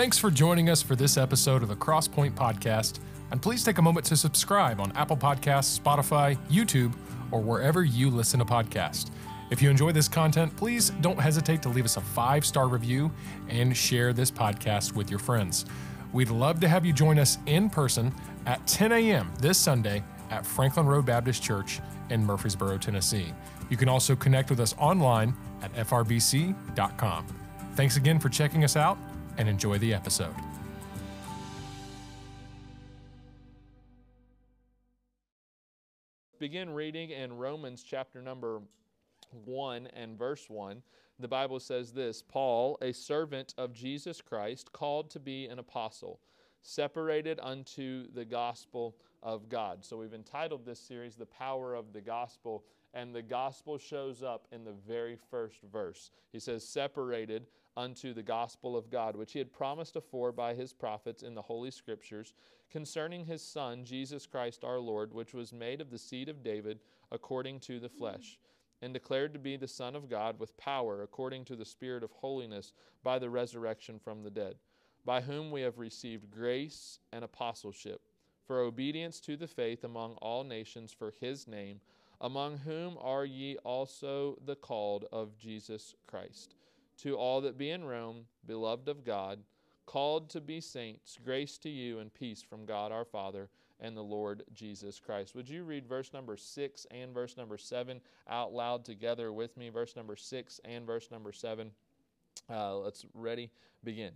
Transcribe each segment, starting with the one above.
Thanks for joining us for this episode of the Crosspoint Podcast, and please take a moment to subscribe on Apple Podcasts, Spotify, YouTube, or wherever you listen to podcasts. If you enjoy this content, please don't hesitate to leave us a five star review and share this podcast with your friends. We'd love to have you join us in person at 10 a.m. this Sunday at Franklin Road Baptist Church in Murfreesboro, Tennessee. You can also connect with us online at frbc.com. Thanks again for checking us out and enjoy the episode. Begin reading in Romans chapter number 1 and verse 1. The Bible says this Paul, a servant of Jesus Christ, called to be an apostle, separated unto the gospel of God. So we've entitled this series, The Power of the Gospel, and the gospel shows up in the very first verse. He says, Separated unto the gospel of God, which he had promised afore by his prophets in the Holy Scriptures, concerning his Son, Jesus Christ our Lord, which was made of the seed of David according to the flesh, and declared to be the Son of God with power according to the Spirit of holiness by the resurrection from the dead, by whom we have received grace and apostleship for obedience to the faith among all nations for his name, among whom are ye also the called of Jesus Christ to all that be in Rome, beloved of God, called to be saints, grace to you and peace from God our Father and the Lord Jesus Christ. Would you read verse number 6 and verse number 7 out loud together with me? Verse number 6 and verse number 7. Uh, let's ready, begin.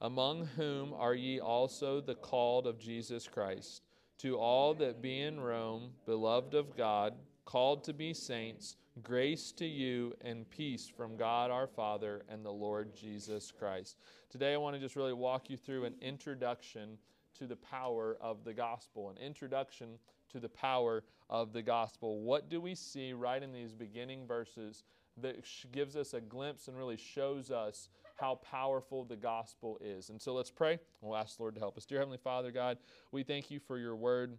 Among whom are ye also the called of Jesus Christ, to all that be in Rome, beloved of God, called to be saints, Grace to you and peace from God our Father and the Lord Jesus Christ. Today, I want to just really walk you through an introduction to the power of the gospel, an introduction to the power of the gospel. What do we see right in these beginning verses that gives us a glimpse and really shows us how powerful the gospel is? And so let's pray. We'll ask the Lord to help us. Dear Heavenly Father, God, we thank you for your word.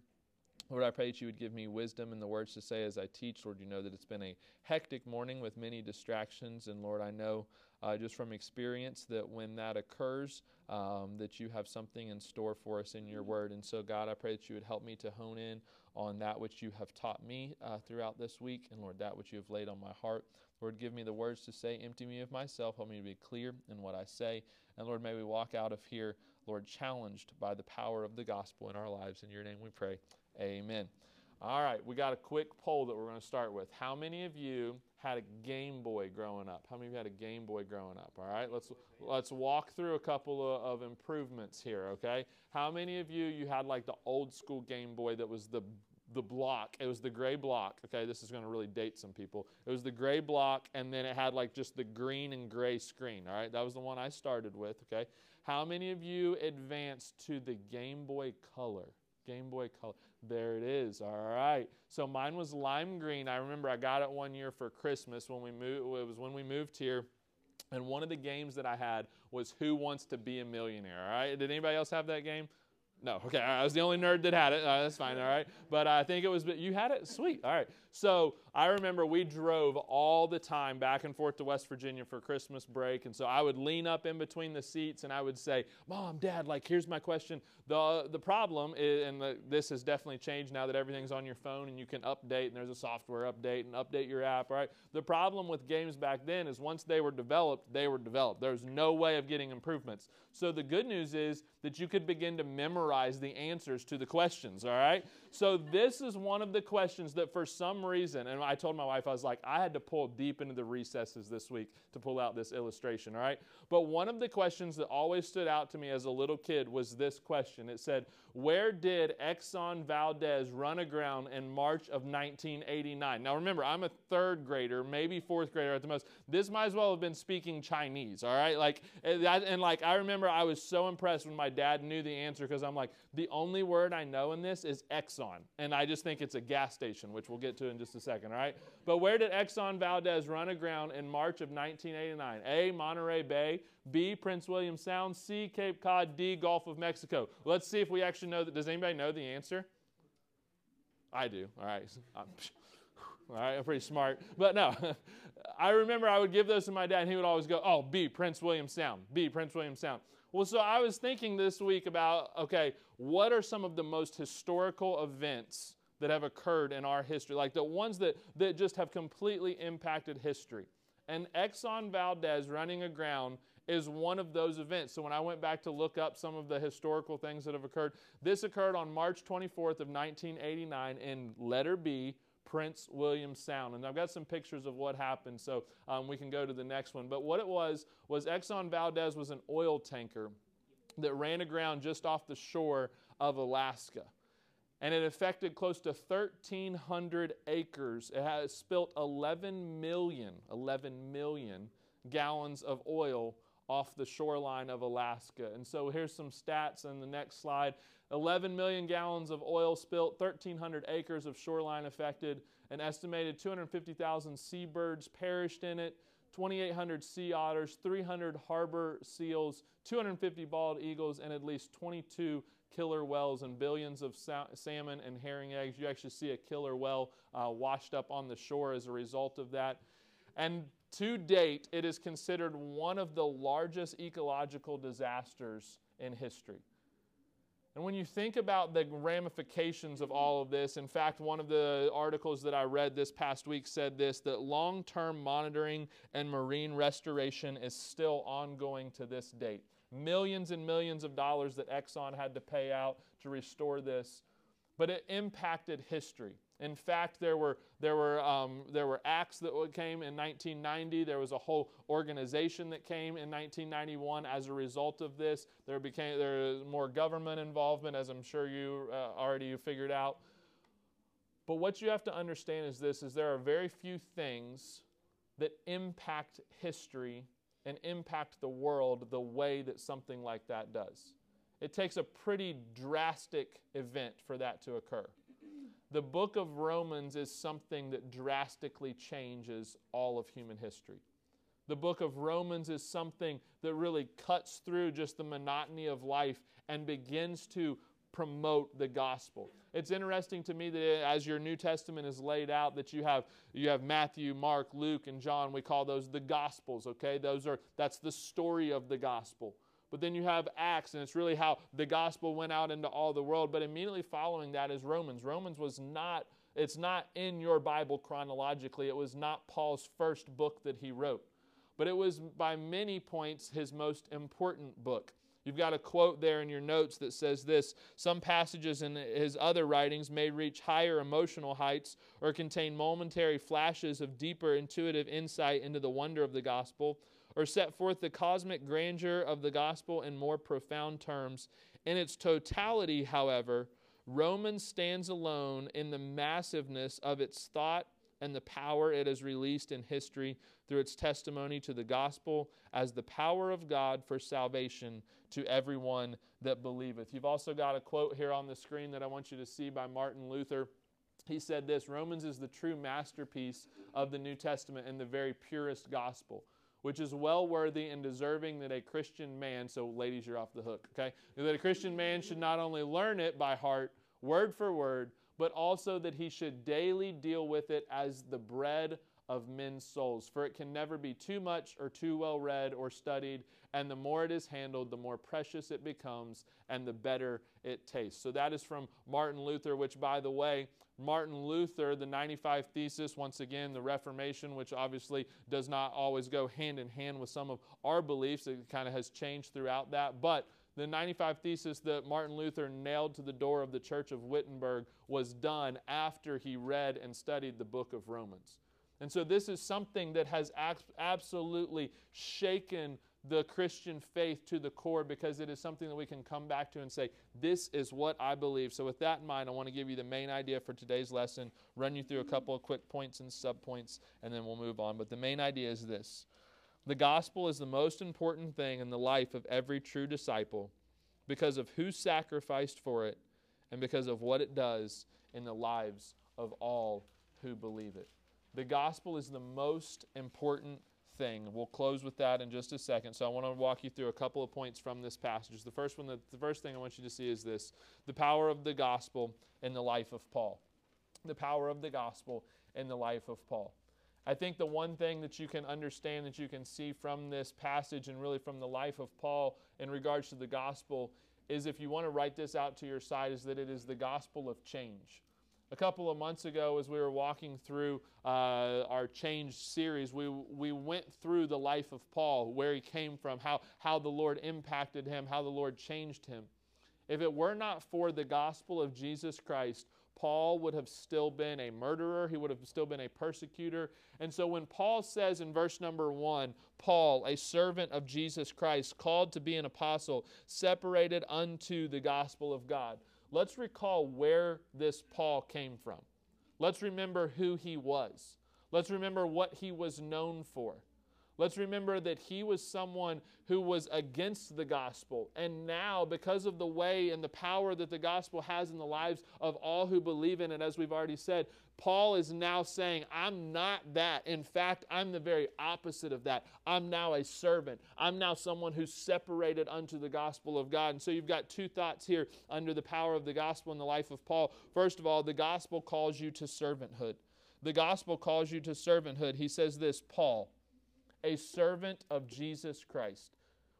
Lord, I pray that you would give me wisdom and the words to say as I teach. Lord, you know that it's been a hectic morning with many distractions. And Lord, I know uh, just from experience that when that occurs, um, that you have something in store for us in your word. And so, God, I pray that you would help me to hone in on that which you have taught me uh, throughout this week. And Lord, that which you have laid on my heart. Lord, give me the words to say, empty me of myself, help me to be clear in what I say. And Lord, may we walk out of here, Lord, challenged by the power of the gospel in our lives. In your name we pray. Amen. All right, we got a quick poll that we're going to start with. How many of you had a Game Boy growing up? How many of you had a Game Boy growing up? All right, let's let's walk through a couple of, of improvements here. Okay, how many of you you had like the old school Game Boy that was the the block. It was the gray block. Okay, this is going to really date some people. It was the gray block, and then it had like just the green and gray screen. All right, that was the one I started with. Okay, how many of you advanced to the Game Boy Color? Game Boy Color. There it is. All right. So mine was lime green. I remember I got it one year for Christmas when we moved. It was when we moved here. And one of the games that I had was Who Wants to Be a Millionaire? All right. Did anybody else have that game? No. Okay. I was the only nerd that had it. that's fine. All right. But I think it was, but you had it? Sweet. All right. So I remember we drove all the time back and forth to West Virginia for Christmas break. And so I would lean up in between the seats and I would say, Mom, Dad, like, here's my question. The, the problem, is, and the, this has definitely changed now that everything's on your phone and you can update and there's a software update and update your app, right? The problem with games back then is once they were developed, they were developed. There's no way of getting improvements. So the good news is that you could begin to memorize the answers to the questions, all right? So this is one of the questions that for some reason, and I told my wife, I was like, I had to pull deep into the recesses this week to pull out this illustration, all right? But one of the questions that always stood out to me as a little kid was this question. It said, Where did Exxon Valdez run aground in March of 1989? Now remember, I'm a third grader, maybe fourth grader at the most. This might as well have been speaking Chinese, all right? Like, eh, and, and like, I remember I was so impressed when my dad knew the answer because I'm like, the only word I know in this is Exxon. And I just think it's a gas station, which we'll get to in just a second, right? But where did Exxon Valdez run aground in March of 1989? A, Monterey Bay. B, Prince William Sound. C, Cape Cod. D, Gulf of Mexico. Let's see if we actually know that. Does anybody know the answer? I do. All right. All right, I'm pretty smart. But no, I remember I would give those to my dad, and he would always go, Oh, B, Prince William Sound. B, Prince William Sound. Well, so I was thinking this week about okay, what are some of the most historical events that have occurred in our history? Like the ones that, that just have completely impacted history. And Exxon Valdez running aground is one of those events. So when I went back to look up some of the historical things that have occurred, this occurred on March 24th of 1989 in letter B, Prince William Sound. And I've got some pictures of what happened, so um, we can go to the next one. But what it was, was Exxon Valdez was an oil tanker that ran aground just off the shore of Alaska. And it affected close to 1,300 acres. It has spilt 11 million, 11 million gallons of oil off the shoreline of Alaska. And so here's some stats in the next slide. 11 million gallons of oil spilt, 1,300 acres of shoreline affected, an estimated 250,000 seabirds perished in it, 2,800 sea otters, 300 harbor seals, 250 bald eagles, and at least 22 killer whales and billions of sa- salmon and herring eggs. You actually see a killer whale uh, washed up on the shore as a result of that. And to date, it is considered one of the largest ecological disasters in history. And when you think about the ramifications of all of this, in fact, one of the articles that I read this past week said this that long term monitoring and marine restoration is still ongoing to this date. Millions and millions of dollars that Exxon had to pay out to restore this, but it impacted history. In fact, there were, there, were, um, there were acts that came in 1990. There was a whole organization that came in 1991 as a result of this. There became there was more government involvement, as I'm sure you uh, already figured out. But what you have to understand is this: is there are very few things that impact history and impact the world the way that something like that does. It takes a pretty drastic event for that to occur the book of Romans is something that drastically changes all of human history. The book of Romans is something that really cuts through just the monotony of life and begins to promote the gospel. It's interesting to me that as your New Testament is laid out that you have you have Matthew, Mark, Luke and John, we call those the gospels, okay? Those are that's the story of the gospel. But then you have Acts, and it's really how the gospel went out into all the world. But immediately following that is Romans. Romans was not, it's not in your Bible chronologically. It was not Paul's first book that he wrote. But it was by many points his most important book. You've got a quote there in your notes that says this Some passages in his other writings may reach higher emotional heights or contain momentary flashes of deeper intuitive insight into the wonder of the gospel or set forth the cosmic grandeur of the gospel in more profound terms. In its totality, however, Romans stands alone in the massiveness of its thought and the power it has released in history through its testimony to the gospel as the power of God for salvation to everyone that believeth. You've also got a quote here on the screen that I want you to see by Martin Luther. He said this Romans is the true masterpiece of the New Testament and the very purest gospel which is well worthy and deserving that a Christian man, so ladies, you're off the hook, okay? That a Christian man should not only learn it by heart, word for word, but also that he should daily deal with it as the bread of men's souls. For it can never be too much or too well read or studied, and the more it is handled, the more precious it becomes and the better it tastes. So that is from Martin Luther, which, by the way, Martin Luther, the 95 Thesis, once again, the Reformation, which obviously does not always go hand in hand with some of our beliefs, it kind of has changed throughout that. But the 95 Thesis that Martin Luther nailed to the door of the Church of Wittenberg was done after he read and studied the book of Romans. And so this is something that has absolutely shaken the Christian faith to the core because it is something that we can come back to and say, This is what I believe. So, with that in mind, I want to give you the main idea for today's lesson, run you through a couple of quick points and subpoints, and then we'll move on. But the main idea is this the gospel is the most important thing in the life of every true disciple because of who sacrificed for it and because of what it does in the lives of all who believe it. The gospel is the most important thing. We'll close with that in just a second. So I want to walk you through a couple of points from this passage. The first one, the first thing I want you to see is this: the power of the gospel in the life of Paul. The power of the gospel in the life of Paul. I think the one thing that you can understand, that you can see from this passage and really from the life of Paul in regards to the gospel, is if you want to write this out to your side, is that it is the gospel of change. A couple of months ago, as we were walking through uh, our change series, we, we went through the life of Paul, where he came from, how, how the Lord impacted him, how the Lord changed him. If it were not for the gospel of Jesus Christ, Paul would have still been a murderer. He would have still been a persecutor. And so when Paul says in verse number one, Paul, a servant of Jesus Christ, called to be an apostle, separated unto the gospel of God, let's recall where this Paul came from. Let's remember who he was. Let's remember what he was known for. Let's remember that he was someone who was against the gospel. And now, because of the way and the power that the gospel has in the lives of all who believe in it, as we've already said, Paul is now saying, I'm not that. In fact, I'm the very opposite of that. I'm now a servant. I'm now someone who's separated unto the gospel of God. And so you've got two thoughts here under the power of the gospel in the life of Paul. First of all, the gospel calls you to servanthood. The gospel calls you to servanthood. He says this, Paul a servant of Jesus Christ.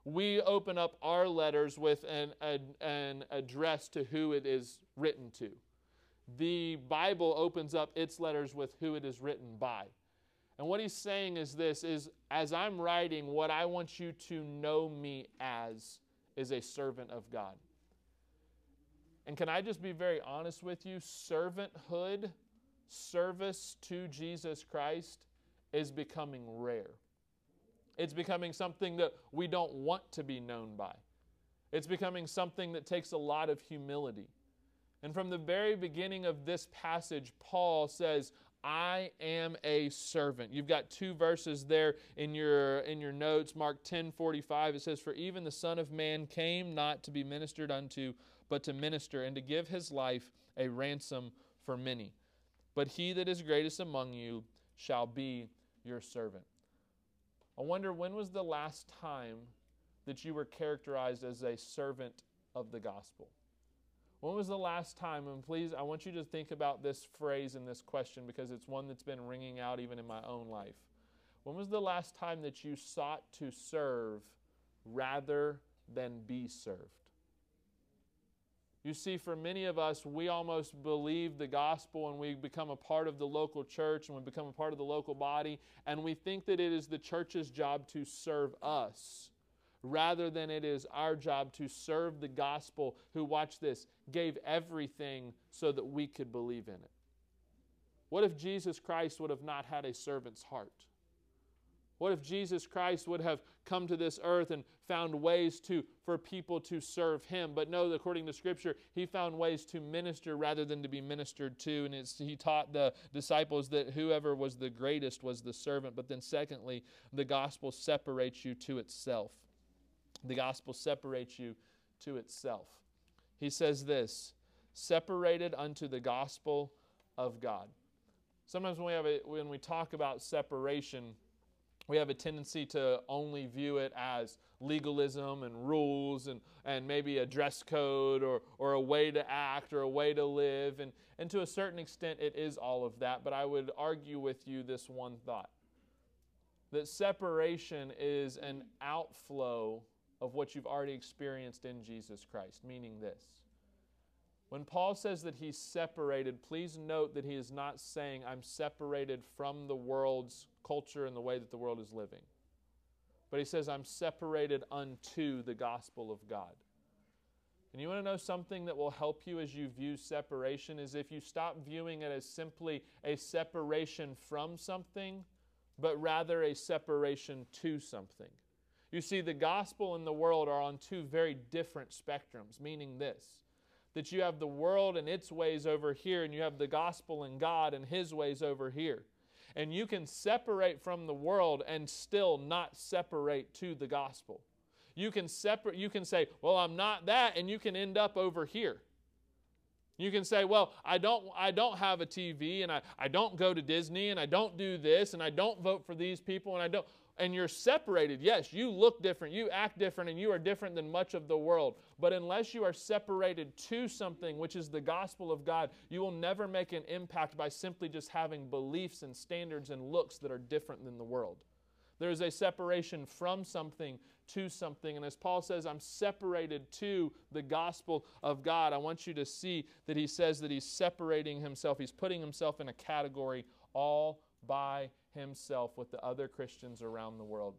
We open up our letters with an, an, an, address to who it is written to. The Bible opens up its letters with who it is written by. And what he's saying is this is as I'm writing, what I want you to know me as is a servant of God. And can I just be very honest with you? Servanthood, service to Jesus Christ is becoming rare. It's becoming something that we don't want to be known by. It's becoming something that takes a lot of humility. And from the very beginning of this passage, Paul says, I am a servant. You've got two verses there in your in your notes. Mark 10 45. It says, For even the Son of Man came not to be ministered unto, but to minister, and to give his life a ransom for many. But he that is greatest among you shall be your servant. I wonder when was the last time that you were characterized as a servant of the gospel? When was the last time? And please, I want you to think about this phrase and this question because it's one that's been ringing out even in my own life. When was the last time that you sought to serve rather than be served? You see, for many of us, we almost believe the gospel and we become a part of the local church and we become a part of the local body, and we think that it is the church's job to serve us rather than it is our job to serve the gospel, who, watch this, gave everything so that we could believe in it. What if Jesus Christ would have not had a servant's heart? What if Jesus Christ would have come to this earth and found ways to for people to serve him? But no, according to Scripture, he found ways to minister rather than to be ministered to. And he taught the disciples that whoever was the greatest was the servant. But then, secondly, the gospel separates you to itself. The gospel separates you to itself. He says this separated unto the gospel of God. Sometimes when we, have a, when we talk about separation, we have a tendency to only view it as legalism and rules and, and maybe a dress code or, or a way to act or a way to live. And, and to a certain extent, it is all of that. But I would argue with you this one thought that separation is an outflow of what you've already experienced in Jesus Christ, meaning this. When Paul says that he's separated, please note that he is not saying, I'm separated from the world's culture and the way that the world is living. But he says, I'm separated unto the gospel of God. And you want to know something that will help you as you view separation is if you stop viewing it as simply a separation from something, but rather a separation to something. You see, the gospel and the world are on two very different spectrums, meaning this that you have the world and its ways over here, and you have the gospel and God and his ways over here. And you can separate from the world and still not separate to the gospel. You can separate you can say, "Well, I'm not that," and you can end up over here. You can say, well, I don't, I don't have a TV and I, I don't go to Disney and I don't do this and I don't vote for these people and I don't. And you're separated. Yes, you look different, you act different, and you are different than much of the world. But unless you are separated to something, which is the gospel of God, you will never make an impact by simply just having beliefs and standards and looks that are different than the world. There is a separation from something to something. And as Paul says, I'm separated to the gospel of God. I want you to see that he says that he's separating himself, he's putting himself in a category all by himself with the other Christians around the world.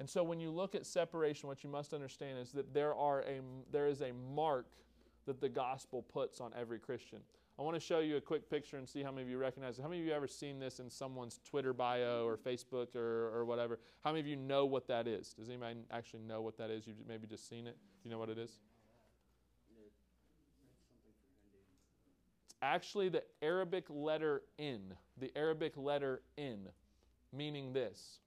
And so when you look at separation, what you must understand is that there, are a, there is a mark that the gospel puts on every Christian. I want to show you a quick picture and see how many of you recognize it. How many of you ever seen this in someone's Twitter bio or Facebook or, or whatever? How many of you know what that is? Does anybody actually know what that is? You've maybe just seen it? Do you know what it is? Actually the Arabic letter in. The Arabic letter in, meaning this.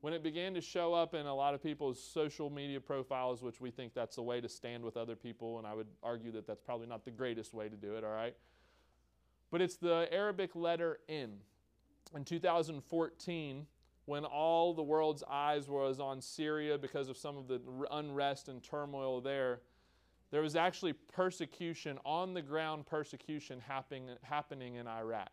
When it began to show up in a lot of people's social media profiles, which we think that's the way to stand with other people, and I would argue that that's probably not the greatest way to do it, all right? But it's the Arabic letter in. In 2014, when all the world's eyes was on Syria because of some of the unrest and turmoil there, there was actually persecution, on the ground persecution happening, happening in Iraq.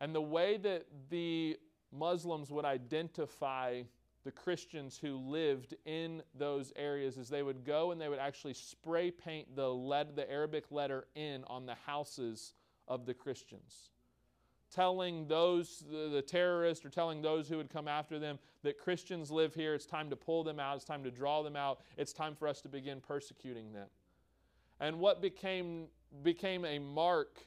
And the way that the Muslims would identify the Christians who lived in those areas is they would go and they would actually spray paint the, lead, the Arabic letter in on the houses of the Christians. Telling those, the, terrorists, or telling those who would come after them that Christians live here, it's time to pull them out, it's time to draw them out, it's time for us to begin persecuting them. And what became, became a mark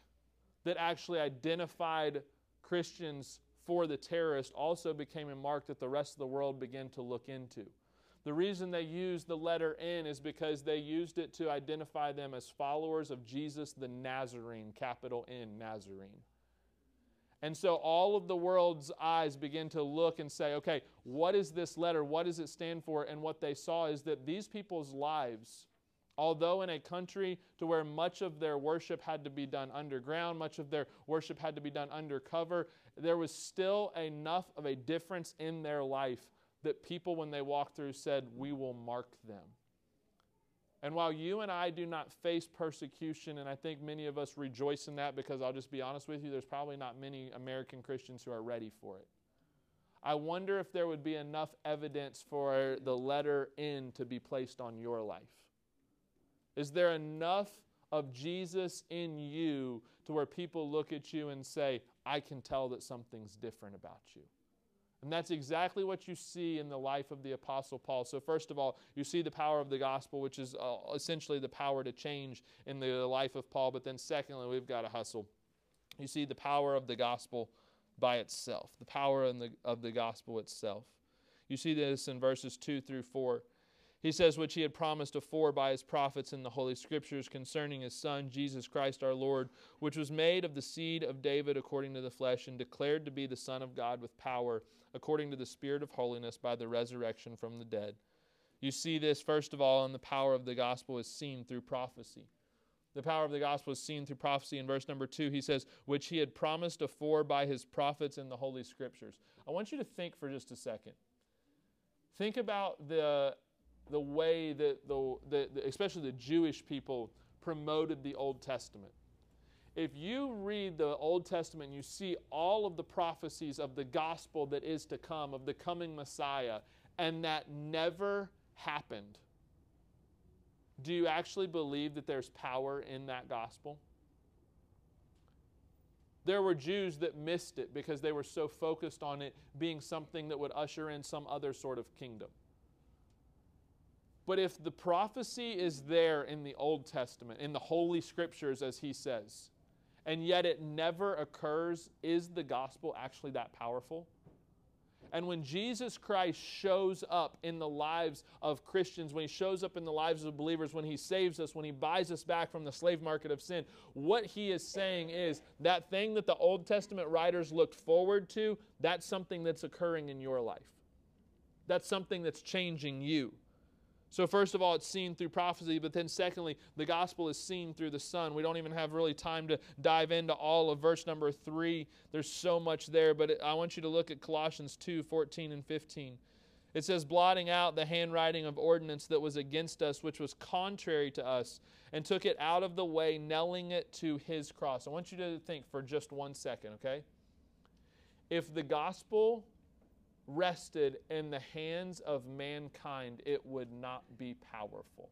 that actually identified Christians for the terrorist also became a mark that the rest of the world began to look into. The reason they used the letter N is because they used it to identify them as followers of Jesus the Nazarene, capital N, Nazarene. And so all of the world's eyes begin to look and say, okay, what is this letter? What does it stand for? And what they saw is that these people's lives, although in a country to where much of their worship had to be done underground, much of their worship had to be done undercover, there was still enough of a difference in their life that people, when they walked through, said, We will mark them. And while you and I do not face persecution, and I think many of us rejoice in that because I'll just be honest with you, there's probably not many American Christians who are ready for it. I wonder if there would be enough evidence for the letter N to be placed on your life. Is there enough of Jesus in you to where people look at you and say, I can tell that something's different about you? And that's exactly what you see in the life of the Apostle Paul. So, first of all, you see the power of the gospel, which is uh, essentially the power to change in the life of Paul. But then, secondly, we've got to hustle. You see the power of the gospel by itself, the power the, of the gospel itself. You see this in verses 2 through 4. He says, which he had promised afore by his prophets in the Holy Scriptures concerning his Son, Jesus Christ our Lord, which was made of the seed of David according to the flesh, and declared to be the Son of God with power, according to the Spirit of holiness, by the resurrection from the dead. You see this, first of all, in the power of the gospel is seen through prophecy. The power of the gospel is seen through prophecy. In verse number two, he says, which he had promised afore by his prophets in the Holy Scriptures. I want you to think for just a second. Think about the the way that the, the, the, especially the Jewish people promoted the Old Testament. If you read the Old Testament, you see all of the prophecies of the gospel that is to come, of the coming Messiah, and that never happened. Do you actually believe that there's power in that gospel? There were Jews that missed it because they were so focused on it being something that would usher in some other sort of kingdom. But if the prophecy is there in the Old Testament, in the Holy Scriptures, as he says, and yet it never occurs, is the gospel actually that powerful? And when Jesus Christ shows up in the lives of Christians, when he shows up in the lives of believers, when he saves us, when he buys us back from the slave market of sin, what he is saying is that thing that the Old Testament writers looked forward to, that's something that's occurring in your life. That's something that's changing you. So, first of all, it's seen through prophecy, but then secondly, the gospel is seen through the Son. We don't even have really time to dive into all of verse number three. There's so much there, but I want you to look at Colossians 2 14 and 15. It says, blotting out the handwriting of ordinance that was against us, which was contrary to us, and took it out of the way, nailing it to his cross. I want you to think for just one second, okay? If the gospel rested in the hands of mankind, it would not be powerful.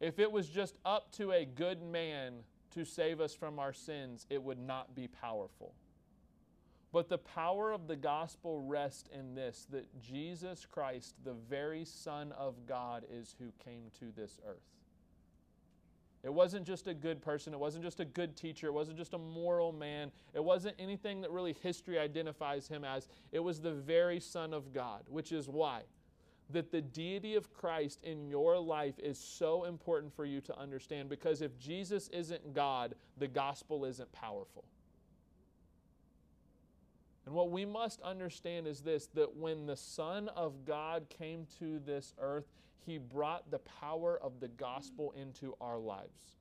If it was just up to a good man to save us from our sins, it would not be powerful. But the power of the gospel rests in this that Jesus Christ, the very Son of God, is who came to this earth. It wasn't just a good person. It wasn't just a good teacher. It wasn't just a moral man. It wasn't anything that really history identifies him as. It was the very Son of God, which is why that the deity of Christ in your life is so important for you to understand because if Jesus isn't God, the gospel isn't powerful. And what we must understand is this that when the Son of God came to this earth, he brought the power of the gospel into our lives.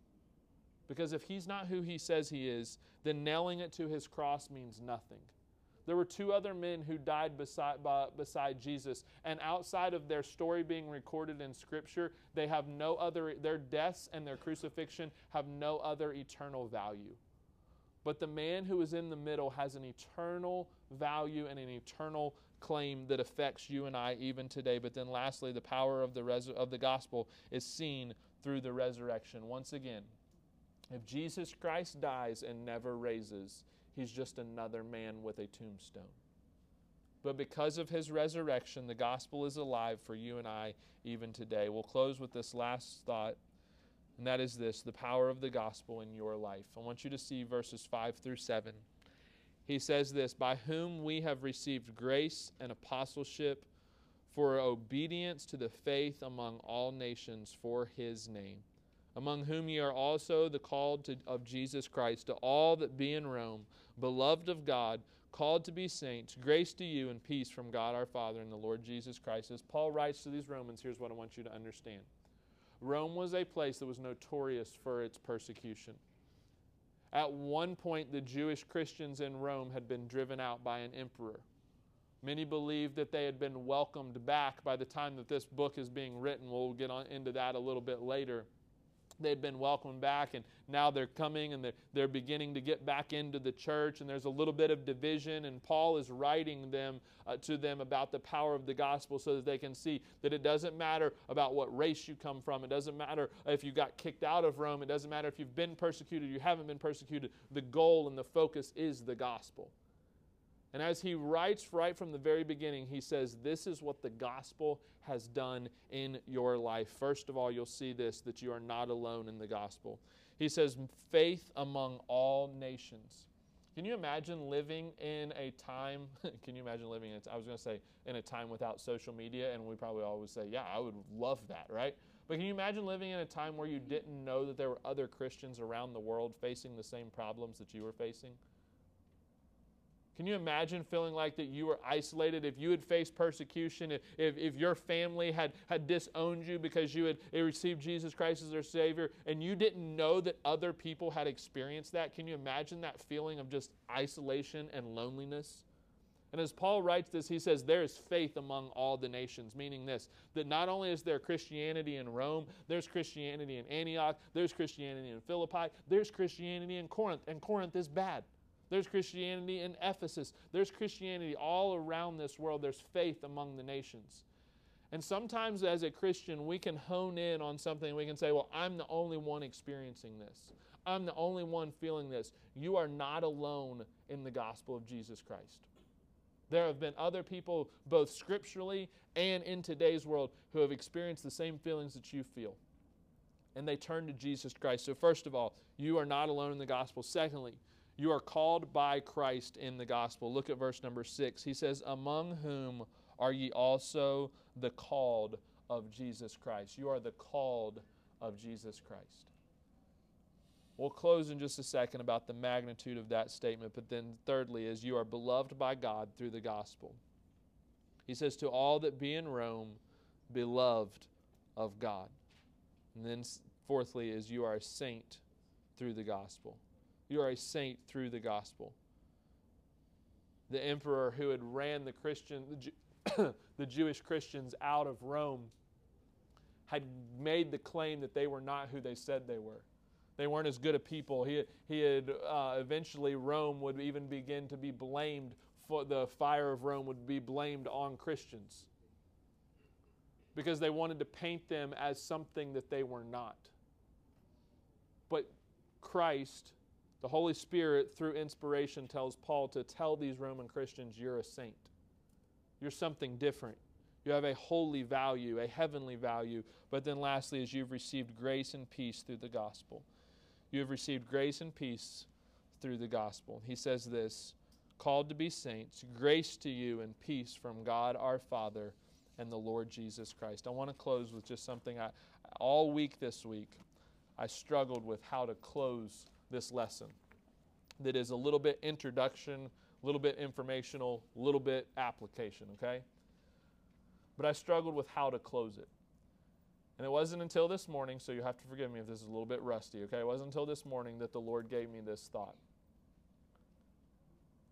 Because if he's not who he says he is, then nailing it to his cross means nothing. There were two other men who died beside, by, beside Jesus, and outside of their story being recorded in Scripture, they have no other, their deaths and their crucifixion have no other eternal value. But the man who is in the middle has an eternal value and an eternal claim that affects you and I even today. But then, lastly, the power of the, res- of the gospel is seen through the resurrection. Once again, if Jesus Christ dies and never raises, he's just another man with a tombstone. But because of his resurrection, the gospel is alive for you and I even today. We'll close with this last thought, and that is this the power of the gospel in your life. I want you to see verses 5 through 7 he says this By whom we have received grace and apostleship for obedience to the faith among all nations for his name, among whom ye are also the called to, of Jesus Christ, to all that be in Rome, beloved of God, called to be saints, grace to you and peace from God our Father and the Lord Jesus Christ. As Paul writes to these Romans, here's what I want you to understand Rome was a place that was notorious for its persecution. At one point, the Jewish Christians in Rome had been driven out by an emperor. Many believe that they had been welcomed back by the time that this book is being written. We'll get into that a little bit later they'd been welcomed back and now they're coming and they're, they're beginning to get back into the church and there's a little bit of division and paul is writing them uh, to them about the power of the gospel so that they can see that it doesn't matter about what race you come from. It doesn't matter if you got kicked out of rome. It doesn't matter if you've been persecuted you haven't been persecuted. The goal and the focus is the gospel and as he writes right from the very beginning, he says, This is what the gospel has done in your life. First of all, you'll see this that you are not alone in the gospel. He says, Faith among all nations. Can you imagine living in a time? Can you imagine living in? I was going to say in a time without social media, and we probably always say, "Yeah, I would love that," right? But can you imagine living in a time where you didn't know that there were other Christians around the world facing the same problems that you were facing? Can you imagine feeling like that you were isolated if you had faced persecution, if, if, if your family had, had disowned you because you had received Jesus Christ as their Savior, and you didn't know that other people had experienced that? Can you imagine that feeling of just isolation and loneliness? And as Paul writes this, he says, There is faith among all the nations, meaning this that not only is there Christianity in Rome, there's Christianity in Antioch, there's Christianity in Philippi, there's Christianity in Corinth, and Corinth is bad. There's Christianity in Ephesus. There's Christianity all around this world. There's faith among the nations. And sometimes as a Christian, we can hone in on something. We can say, well, I'm the only one experiencing this. I'm the only one feeling this. You are not alone in the gospel of Jesus Christ. There have been other people, both scripturally and in today's world, who have experienced the same feelings that you feel. And they turn to Jesus Christ. So, first of all, you are not alone in the gospel. Secondly, you are called by Christ in the gospel. Look at verse number six. He says, Among whom are ye also the called of Jesus Christ? You are the called of Jesus Christ. We'll close in just a second about the magnitude of that statement, but then thirdly, is you are beloved by God through the gospel. He says, To all that be in Rome, beloved of God. And then, fourthly, is you are a saint through the gospel. You are a saint through the gospel. The emperor who had ran the Christian, the, Jew, the Jewish Christians out of Rome, had made the claim that they were not who they said they were. They weren't as good a people. He, he had uh, eventually, Rome would even begin to be blamed for the fire of Rome would be blamed on Christians because they wanted to paint them as something that they were not. But Christ, the Holy Spirit, through inspiration, tells Paul to tell these Roman Christians, You're a saint. You're something different. You have a holy value, a heavenly value. But then, lastly, is you've received grace and peace through the gospel. You have received grace and peace through the gospel. He says this called to be saints, grace to you and peace from God our Father and the Lord Jesus Christ. I want to close with just something I all week this week I struggled with how to close this lesson. That is a little bit introduction, a little bit informational, a little bit application, okay? But I struggled with how to close it. And it wasn't until this morning, so you have to forgive me if this is a little bit rusty, okay? It wasn't until this morning that the Lord gave me this thought.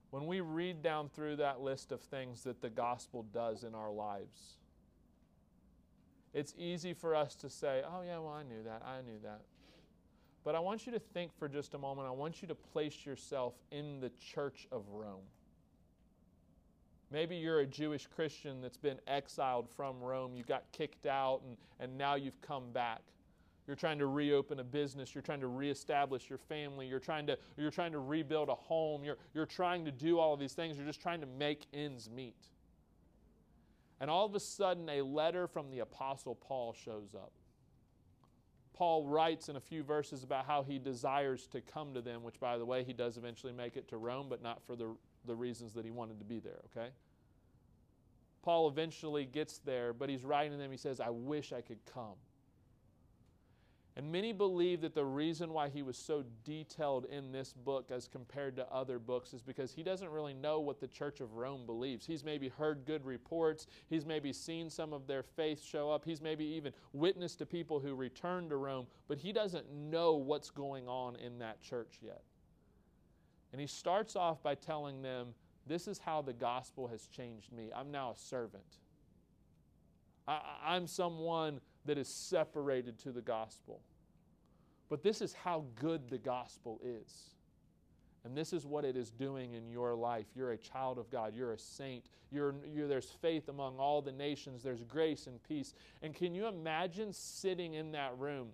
When we read down through that list of things that the gospel does in our lives, it's easy for us to say, oh, yeah, well, I knew that. I knew that. But I want you to think for just a moment. I want you to place yourself in the church of Rome. Maybe you're a Jewish Christian that's been exiled from Rome. You got kicked out and, and now you've come back. You're trying to reopen a business. You're trying to reestablish your family. You're trying to, you're trying to rebuild a home. You're, you're trying to do all of these things. You're just trying to make ends meet. And all of a sudden, a letter from the Apostle Paul shows up. Paul writes in a few verses about how he desires to come to them, which, by the way, he does eventually make it to Rome, but not for the, the reasons that he wanted to be there, okay? Paul eventually gets there, but he's writing to them. He says, I wish I could come. And many believe that the reason why he was so detailed in this book as compared to other books is because he doesn't really know what the Church of Rome believes. He's maybe heard good reports, he's maybe seen some of their faith show up, he's maybe even witnessed to people who returned to Rome, but he doesn't know what's going on in that church yet. And he starts off by telling them, This is how the gospel has changed me. I'm now a servant. I, am someone that is separated to the gospel. But this is how good the gospel is. And this is what it is doing in your life. You're a child of God. You're a saint. You're, you're, there's faith among all the nations. There's grace and peace. And can you imagine sitting in that room?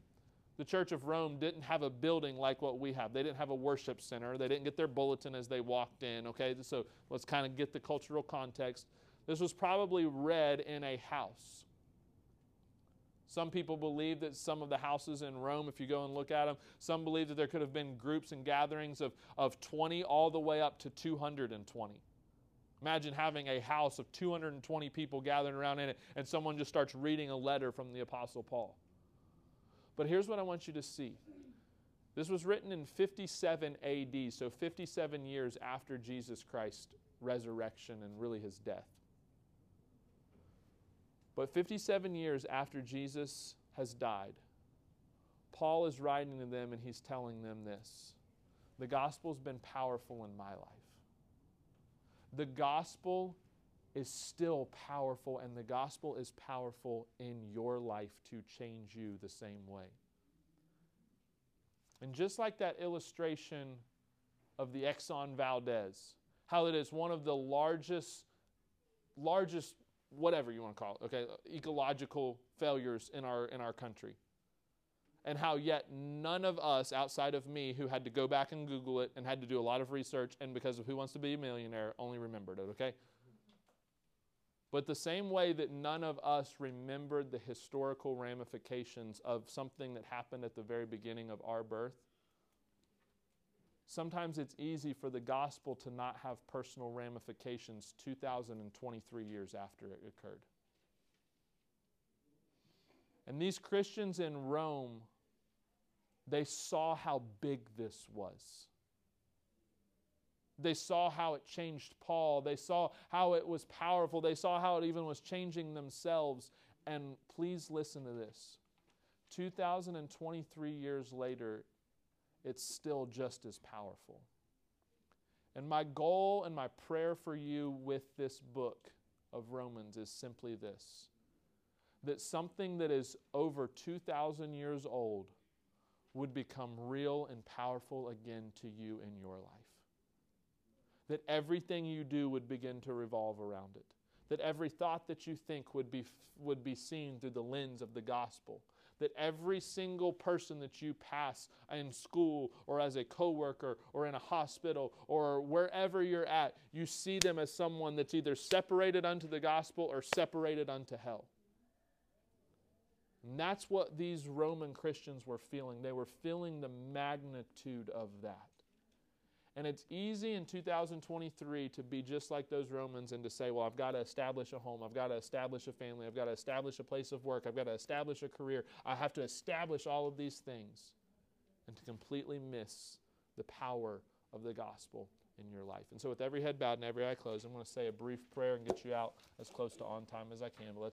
The Church of Rome didn't have a building like what we have. They didn't have a worship center. They didn't get their bulletin as they walked in. Okay, so let's kind of get the cultural context. This was probably read in a house. Some people believe that some of the houses in Rome, if you go and look at them, some believe that there could have been groups and gatherings of, of 20 all the way up to 220. Imagine having a house of 220 people gathered around in it, and someone just starts reading a letter from the Apostle Paul. But here's what I want you to see. This was written in 57 AD, so 57 years after Jesus Christ's resurrection and really his death. But 57 years after Jesus has died, Paul is writing to them and he's telling them this The gospel's been powerful in my life. The gospel is still powerful, and the gospel is powerful in your life to change you the same way. And just like that illustration of the Exxon Valdez, how it is one of the largest, largest whatever you want to call it, okay, ecological failures in our, in our country. And how yet none of us outside of me who had to go back and Google it and had to do a lot of research and because of Who Wants to Be a Millionaire only remembered it, okay? But the same way that none of us remembered the historical ramifications of something that happened at the very beginning of our birth, Sometimes it's easy for the gospel to not have personal ramifications 2,023 years after it occurred. And these Christians in Rome, they saw how big this was. They saw how it changed Paul. They saw how it was powerful. They saw how it even was changing themselves. And please listen to this 2023 years later, it's still just as powerful. And my goal and my prayer for you with this book of Romans is simply this that something that is over 2,000 years old would become real and powerful again to you in your life. That everything you do would begin to revolve around it. That every thought that you think would be, would be seen through the lens of the gospel that every single person that you pass in school or as a coworker or in a hospital or wherever you're at, you see them as someone that's either separated unto the gospel or separated unto hell. And that's what these Roman Christians were feeling. They were feeling the magnitude of that. And it's easy in 2023 to be just like those Romans and to say, well, I've got to establish a home. I've got to establish a family. I've got to establish a place of work. I've got to establish a career. I have to establish all of these things and to completely miss the power of the gospel in your life. And so, with every head bowed and every eye closed, I'm going to say a brief prayer and get you out as close to on time as I can. But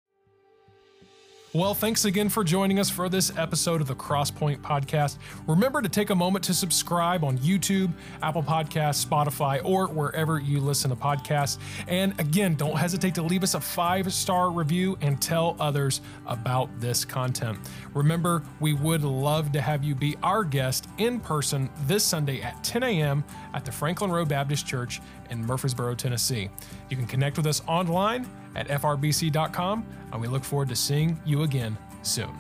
well, thanks again for joining us for this episode of the Crosspoint Podcast. Remember to take a moment to subscribe on YouTube, Apple Podcasts, Spotify, or wherever you listen to podcasts. And again, don't hesitate to leave us a five star review and tell others about this content. Remember, we would love to have you be our guest in person this Sunday at 10 a.m. at the Franklin Road Baptist Church in Murfreesboro, Tennessee. You can connect with us online at frbc.com, and we look forward to seeing you again soon.